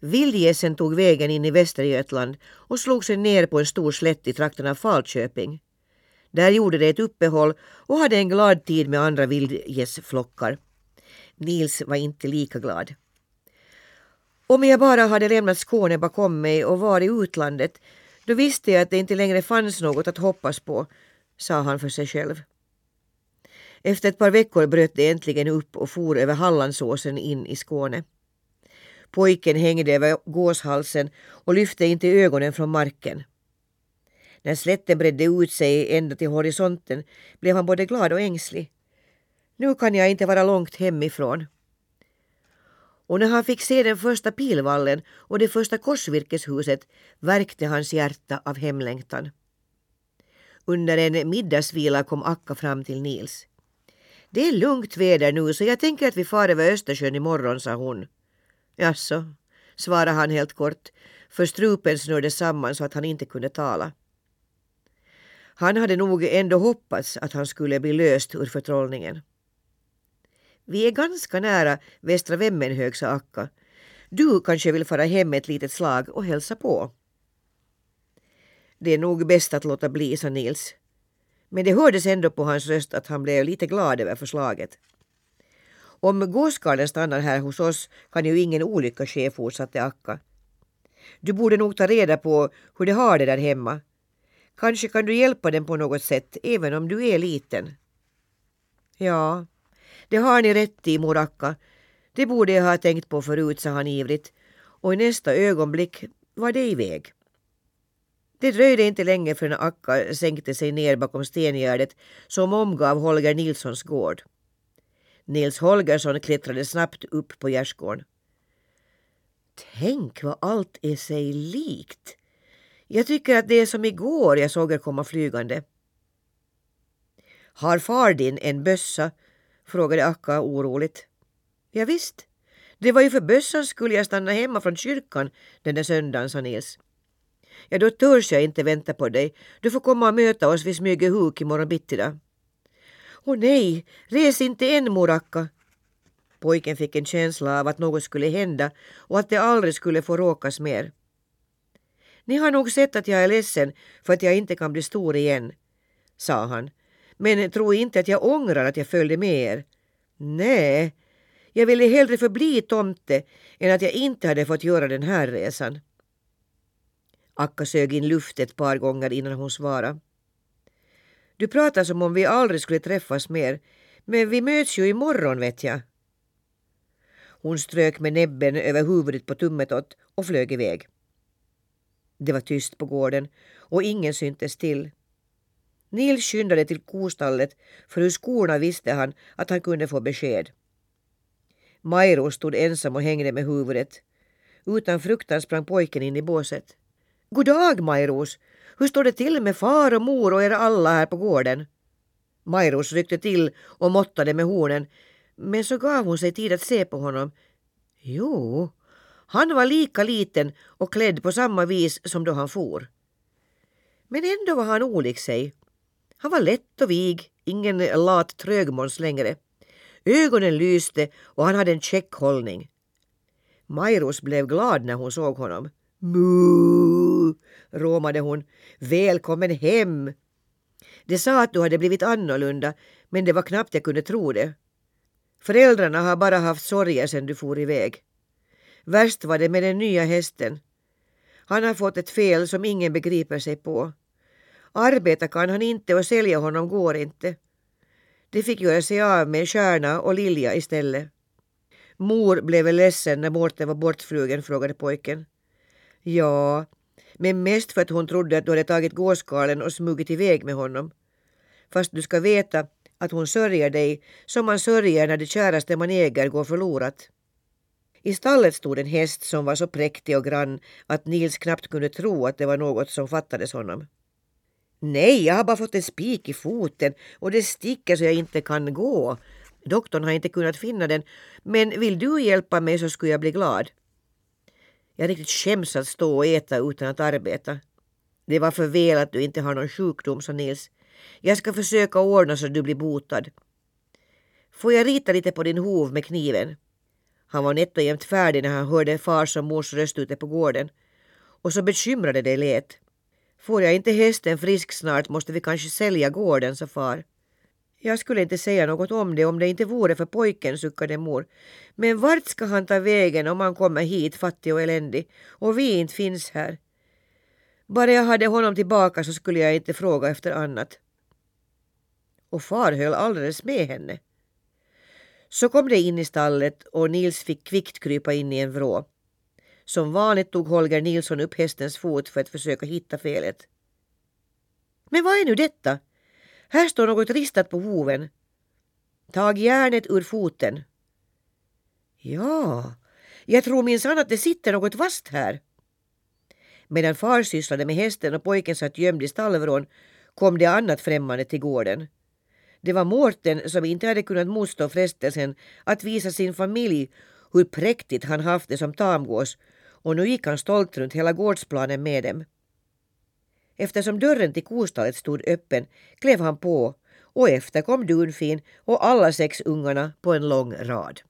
Vildgässen tog vägen in i Västergötland och slog sig ner på en stor slätt i trakten av Falköping. Där gjorde de ett uppehåll och hade en glad tid med andra vildgässflockar. Nils var inte lika glad. Om jag bara hade lämnat Skåne bakom mig och var i utlandet då visste jag att det inte längre fanns något att hoppas på, sa han för sig själv. Efter ett par veckor bröt det äntligen upp och for över Hallandsåsen in i Skåne. Pojken hängde över gåshalsen och lyfte inte ögonen från marken. När slätten bredde ut sig ända till horisonten blev han både glad och ängslig. Nu kan jag inte vara långt hemifrån. Och när han fick se den första pilvallen och det första korsvirkeshuset värkte hans hjärta av hemlängtan. Under en middagsvila kom Akka fram till Nils. Det är lugnt väder nu så jag tänker att vi far över Östersjön imorgon, sa hon. Jaså, svarade han helt kort, för strupen snörde samman så att han inte kunde tala. Han hade nog ändå hoppats att han skulle bli löst ur förtrollningen. Vi är ganska nära Västra Vemmenhög, sa Akka. Du kanske vill fara hem ett litet slag och hälsa på. Det är nog bäst att låta bli, sa Nils. Men det hördes ändå på hans röst att han blev lite glad över förslaget. Om gåskarlen stannar här hos oss kan ju ingen olycka ske, fortsatte Akka. Du borde nog ta reda på hur de har det där hemma. Kanske kan du hjälpa dem på något sätt, även om du är liten. Ja, det har ni rätt i, mor Akka. Det borde jag ha tänkt på förut, sa han ivrigt och i nästa ögonblick var det iväg. Det dröjde inte länge förrän Akka sänkte sig ner bakom stengärdet som omgav Holger Nilssons gård. Nils Holgersson klättrade snabbt upp på gärdsgården. Tänk vad allt är sig likt. Jag tycker att det är som igår jag såg er komma flygande. Har far din en bössa? frågade Akka oroligt. Ja, visst. Det var ju för bössans skull jag stannade hemma från kyrkan den där söndagen, sa Nils. Ja, då törs jag inte vänta på dig. Du får komma och möta oss vid Smygehuk imorgon bitti då. Åh nej, res inte än moracka. Pojken fick en känsla av att något skulle hända och att det aldrig skulle få råkas mer. Ni har nog sett att jag är ledsen för att jag inte kan bli stor igen, sa han. Men tro inte att jag ångrar att jag följde med er. Nej, jag ville hellre förbli tomte än att jag inte hade fått göra den här resan. Akka sög in luft ett par gånger innan hon svarade. Du pratar som om vi aldrig skulle träffas mer, men vi möts ju imorgon vet jag. Hon strök med näbben över huvudet på tummetott och flög iväg. Det var tyst på gården och ingen syntes till. Nils skyndade till kostallet för ur skorna visste han att han kunde få besked. Majro stod ensam och hängde med huvudet. Utan fruktan sprang pojken in i båset. God dag, Majros! Hur står det till med far och mor och er alla här på gården? Majros ryckte till och måttade med hornen men så gav hon sig tid att se på honom. Jo, han var lika liten och klädd på samma vis som då han for. Men ändå var han olik sig. Han var lätt och vig, ingen lat trögmåns längre. Ögonen lyste och han hade en käck hållning. Majros blev glad när hon såg honom. Mu, råmade hon. Välkommen hem! De sa att du hade blivit annorlunda, men det var knappt jag kunde tro det. Föräldrarna har bara haft sorger sedan du for iväg. Värst var det med den nya hästen. Han har fått ett fel som ingen begriper sig på. Arbeta kan han inte och sälja honom går inte. De fick göra sig av med Stjärna och Lilja istället. Mor blev väl ledsen när Mårten var bortflugen, frågade pojken. Ja, men mest för att hon trodde att du hade tagit gåskalen och smugit iväg med honom. Fast du ska veta att hon sörjer dig som man sörjer när det käraste man äger går förlorat. I stallet stod en häst som var så präktig och grann att Nils knappt kunde tro att det var något som fattades honom. Nej, jag har bara fått en spik i foten och det sticker så jag inte kan gå. Doktorn har inte kunnat finna den, men vill du hjälpa mig så skulle jag bli glad. Jag riktigt skäms att stå och äta utan att arbeta. Det var för väl att du inte har någon sjukdom, sa Nils. Jag ska försöka ordna så du blir botad. Får jag rita lite på din hov med kniven? Han var nätt och jämnt färdig när han hörde fars och mors röst ute på gården. Och så bekymrade det lät. Får jag inte hästen frisk snart måste vi kanske sälja gården, sa far. Jag skulle inte säga något om det om det inte vore för pojken, suckade mor. Men vart ska han ta vägen om han kommer hit fattig och eländig och vi inte finns här? Bara jag hade honom tillbaka så skulle jag inte fråga efter annat. Och far höll alldeles med henne. Så kom det in i stallet och Nils fick kvickt krypa in i en vrå. Som vanligt tog Holger Nilsson upp hästens fot för att försöka hitta felet. Men vad är nu detta? Här står något ristat på hoven. Tag järnet ur foten. Ja, jag tror minsann att det sitter något vasst här. Medan far sysslade med hästen och pojken satt gömd i stallvrån kom det annat främmande till gården. Det var Mårten som inte hade kunnat motstå frestelsen att visa sin familj hur präktigt han haft det som tamgås och nu gick han stolt runt hela gårdsplanen med dem. Eftersom dörren till kostallet stod öppen klev han på och efter kom Dunfin och alla sex ungarna på en lång rad.